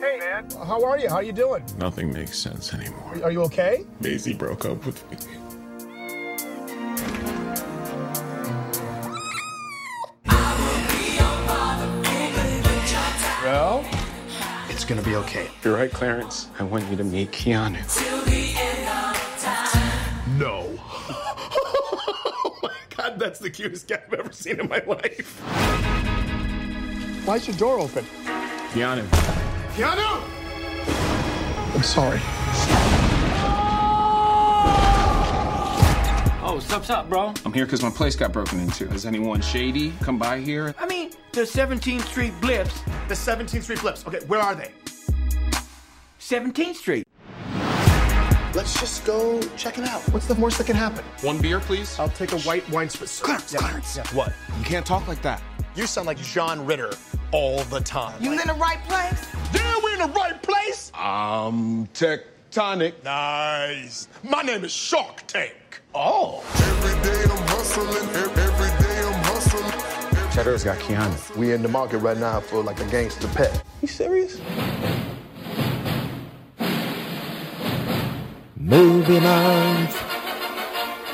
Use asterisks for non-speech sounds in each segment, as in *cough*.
Hey, man. How are you? How are you doing? Nothing makes sense anymore. Are you okay? Maisie broke up with me. Well, it's gonna be okay. You're right, Clarence. I want you to meet Keanu. No. *laughs* oh my god, that's the cutest guy I've ever seen in my life. Why's your door open? Keanu. Keanu! I'm sorry. Oh, what's up, bro? I'm here because my place got broken into. Has anyone shady come by here? I mean, the 17th Street Blips. The 17th Street blips. Okay, where are they? 17th Street. Let's just go check it out. What's the worst that can happen? One beer, please. I'll take a white wine spritz. Clarence, Clarence. What? You can't talk like that. You sound like John Ritter all the time. You in the right place? Yeah, we're in the right place. I'm tectonic. Nice. My name is Shark Tank. Oh. Every day I'm hustling, every day I'm hustling. Cheddar's got Keanu. We in the market right now for like a gangster pet. You serious? Movie Month.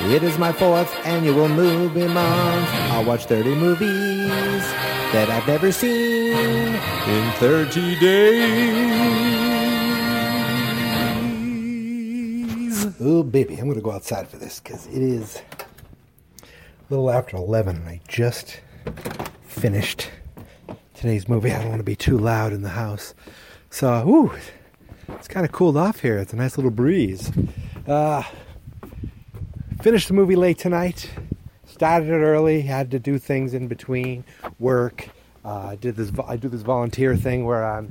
It is my fourth annual movie month. I'll watch 30 movies that I've never seen in 30 days. Oh, baby, I'm going to go outside for this because it is a little after 11 and I just finished today's movie. I don't want to be too loud in the house. So, whoo, it's kind of cooled off here. It's a nice little breeze. Uh, finished the movie late tonight. Started early. Had to do things in between work. Uh, I did this. I do this volunteer thing where I'm,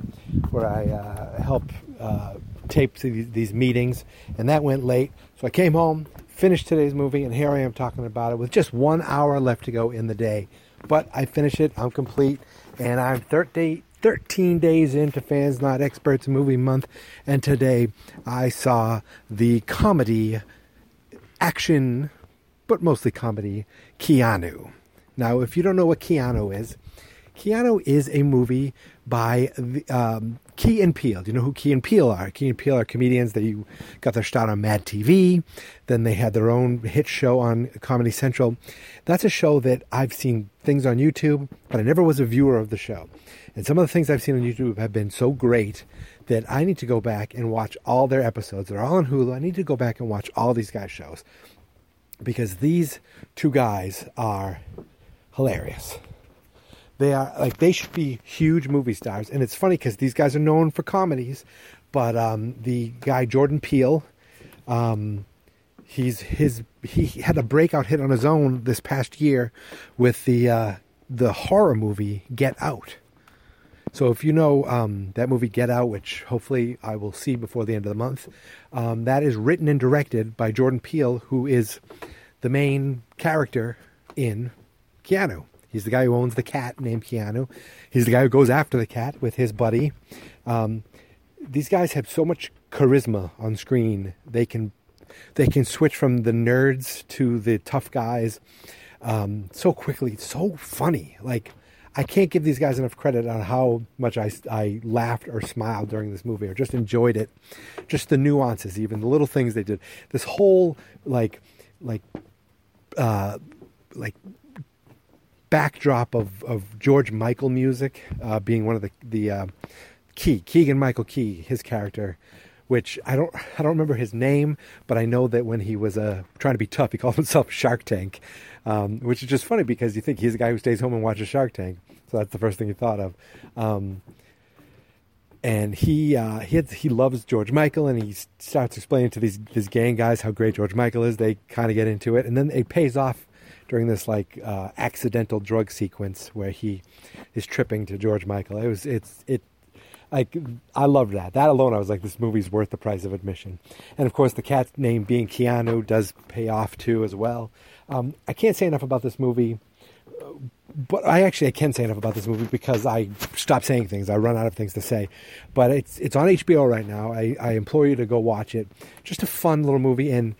where I uh, help uh, tape these, meetings, and that went late. So I came home, finished today's movie, and here I am talking about it with just one hour left to go in the day. But I finished it. I'm complete, and I'm 30, 13 days into Fans Not Experts Movie Month, and today I saw the comedy action, but mostly comedy, Keanu. Now, if you don't know what Keanu is, Keanu is a movie by um, Key and Peele. Do you know who Key and Peele are? Key and Peele are comedians. They got their start on Mad TV. Then they had their own hit show on Comedy Central. That's a show that I've seen things on YouTube, but I never was a viewer of the show. And some of the things I've seen on YouTube have been so great that I need to go back and watch all their episodes. They're all on Hulu. I need to go back and watch all these guys' shows because these two guys are hilarious. They are like they should be huge movie stars, and it's funny because these guys are known for comedies, but um, the guy Jordan Peele, um, he's his he had a breakout hit on his own this past year with the uh, the horror movie Get Out. So if you know um, that movie Get Out, which hopefully I will see before the end of the month, um, that is written and directed by Jordan Peele, who is the main character in Keanu. He's the guy who owns the cat named Keanu. He's the guy who goes after the cat with his buddy. Um, these guys have so much charisma on screen. They can they can switch from the nerds to the tough guys um, so quickly. It's so funny. Like I can't give these guys enough credit on how much I, I laughed or smiled during this movie or just enjoyed it. Just the nuances, even the little things they did. This whole like like uh, like backdrop of, of George Michael music uh, being one of the the uh, Key Keegan Michael Key his character which I don't *laughs* I don't remember his name but I know that when he was uh, trying to be tough he *laughs* called himself Shark Tank um, which is just funny because you think he's a guy who stays home and watches Shark Tank so that's the first thing you thought of um, and he uh, he had, he loves George Michael, and he starts explaining to these these gang guys how great George Michael is. They kind of get into it, and then it pays off during this like uh, accidental drug sequence where he is tripping to George Michael. It was it's it like I loved that. That alone, I was like, this movie's worth the price of admission. And of course, the cat's name being Keanu does pay off too as well. Um, I can't say enough about this movie but I actually I can say enough about this movie because I stop saying things. I run out of things to say. But it's it's on HBO right now. I, I implore you to go watch it. Just a fun little movie, and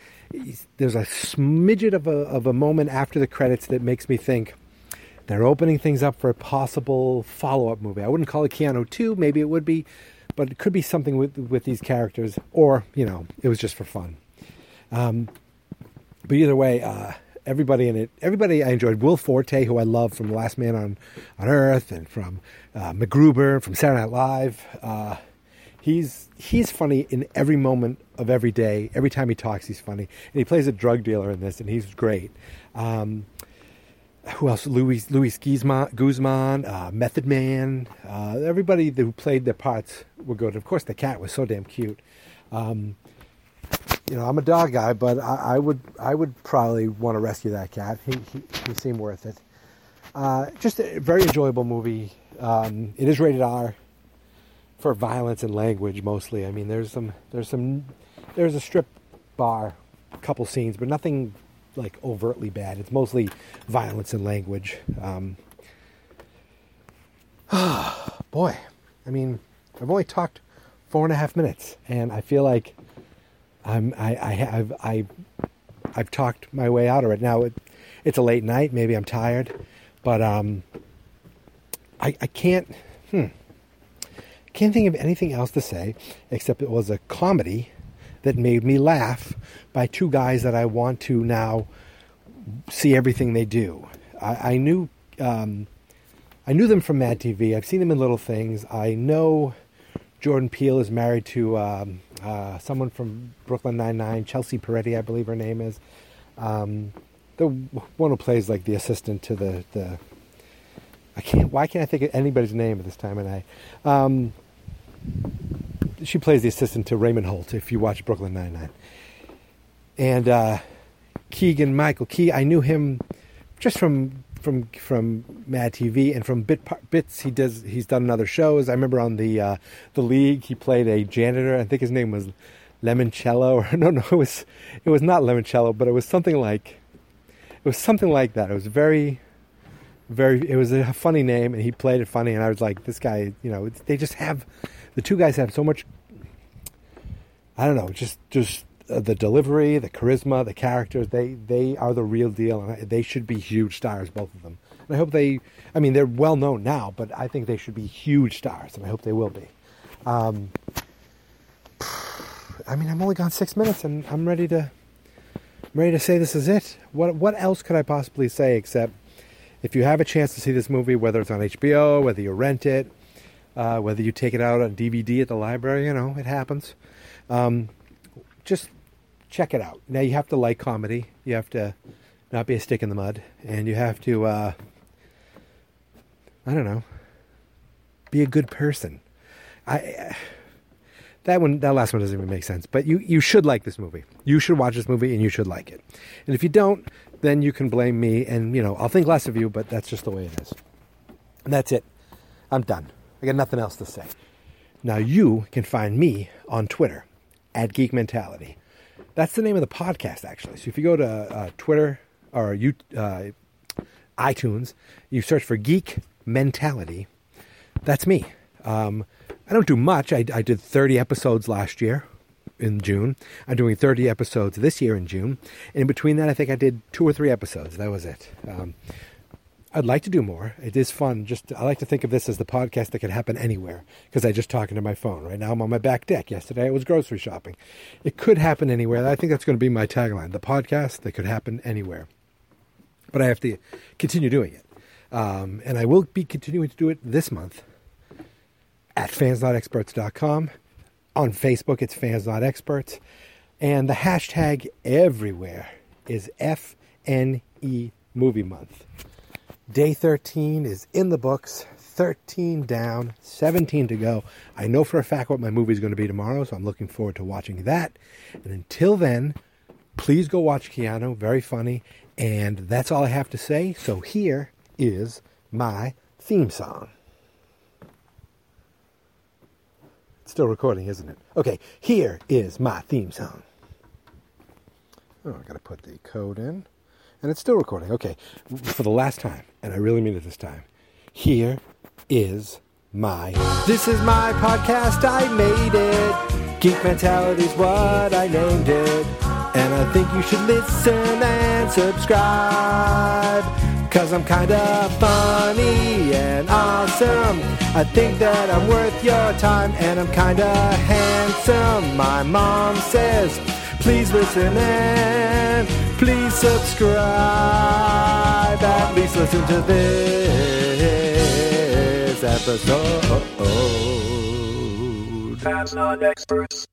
there's a smidget of a of a moment after the credits that makes me think They're opening things up for a possible follow-up movie. I wouldn't call it Keanu 2, maybe it would be, but it could be something with with these characters, or you know, it was just for fun. Um, but either way, uh, everybody in it, everybody I enjoyed. Will Forte, who I love from The Last Man on on Earth, and from uh, MacGruber from Saturday Night Live. Uh, he's he's funny in every moment of every day. Every time he talks, he's funny, and he plays a drug dealer in this, and he's great. Um, who else? Luis Luis Guzman, Guzman uh, Method Man. Uh, everybody who played their parts were good. Of course, the cat was so damn cute. Um, you know, I'm a dog guy, but I, I would I would probably want to rescue that cat. He he, he seemed worth it. Uh, just a very enjoyable movie. Um, it is rated R for violence and language mostly. I mean, there's some there's some there's a strip bar, couple scenes, but nothing like overtly bad. It's mostly violence and language. Um, *sighs* boy, I mean, I've only talked four and a half minutes, and I feel like I'm I, I have I I've talked my way out of it. Now it, it's a late night. Maybe I'm tired, but um, I I can't hmm can't think of anything else to say except it was a comedy that made me laugh by two guys that I want to now see everything they do. I, I knew um, I knew them from Mad TV. I've seen them in little things. I know Jordan Peele is married to um, uh, someone from Brooklyn Nine Nine, Chelsea Peretti, I believe her name is. Um, the one who plays like the assistant to the the. I can't. Why can't I think of anybody's name at this time of night? She plays the assistant to Raymond Holt. If you watch Brooklyn Nine Nine, and uh, Keegan Michael Key, I knew him just from from from Mad TV and from Bit Bits. He does he's done other shows. I remember on the uh, the League he played a janitor. I think his name was Lemoncello or *laughs* no no it was it was not Lemoncello, but it was something like it was something like that. It was very very it was a funny name and he played it funny and I was like this guy you know they just have the two guys have so much I don't know just just uh, the delivery, the charisma, the characters, they they are the real deal, and they should be huge stars, both of them. And I hope they, I mean, they're well known now, but I think they should be huge stars, and I hope they will be. Um, I mean, I'm only gone six minutes, and I'm ready to, I'm ready to say this is it. What what else could I possibly say except if you have a chance to see this movie, whether it's on HBO, whether you rent it, uh, whether you take it out on DVD at the library, you know, it happens. Um, just check it out. Now you have to like comedy. You have to not be a stick in the mud, and you have to, uh, I don't know, be a good person. I that one, that last one doesn't even make sense. But you you should like this movie. You should watch this movie, and you should like it. And if you don't, then you can blame me, and you know I'll think less of you. But that's just the way it is. And that's it. I'm done. I got nothing else to say. Now you can find me on Twitter at Geek Mentality. That's the name of the podcast, actually. So if you go to uh, Twitter or you, uh, iTunes, you search for Geek Mentality. That's me. Um, I don't do much. I, I did 30 episodes last year in June. I'm doing 30 episodes this year in June. And in between that, I think I did two or three episodes. That was it. Um, I'd like to do more. It is fun. Just I like to think of this as the podcast that could happen anywhere because I just talking to my phone. Right now I'm on my back deck. Yesterday it was grocery shopping. It could happen anywhere. I think that's going to be my tagline. The podcast that could happen anywhere. But I have to continue doing it. Um, and I will be continuing to do it this month at fansnotexperts.com. On Facebook, it's Fans Not Experts. And the hashtag everywhere is FNE Movie Month. Day 13 is in the books. 13 down, 17 to go. I know for a fact what my movie is going to be tomorrow, so I'm looking forward to watching that. And until then, please go watch Keanu. Very funny. And that's all I have to say. So here is my theme song. It's still recording, isn't it? Okay, here is my theme song. Oh, I got to put the code in. And it's still recording. Okay, for the last time, and I really mean it this time. Here is my. This is my podcast. I made it. Geek Mentality's what I named it. And I think you should listen and subscribe. Cause I'm kinda funny and awesome. I think that I'm worth your time and I'm kinda handsome. My mom says, please listen and please subscribe. At least listen to this episode. Fab's not experts.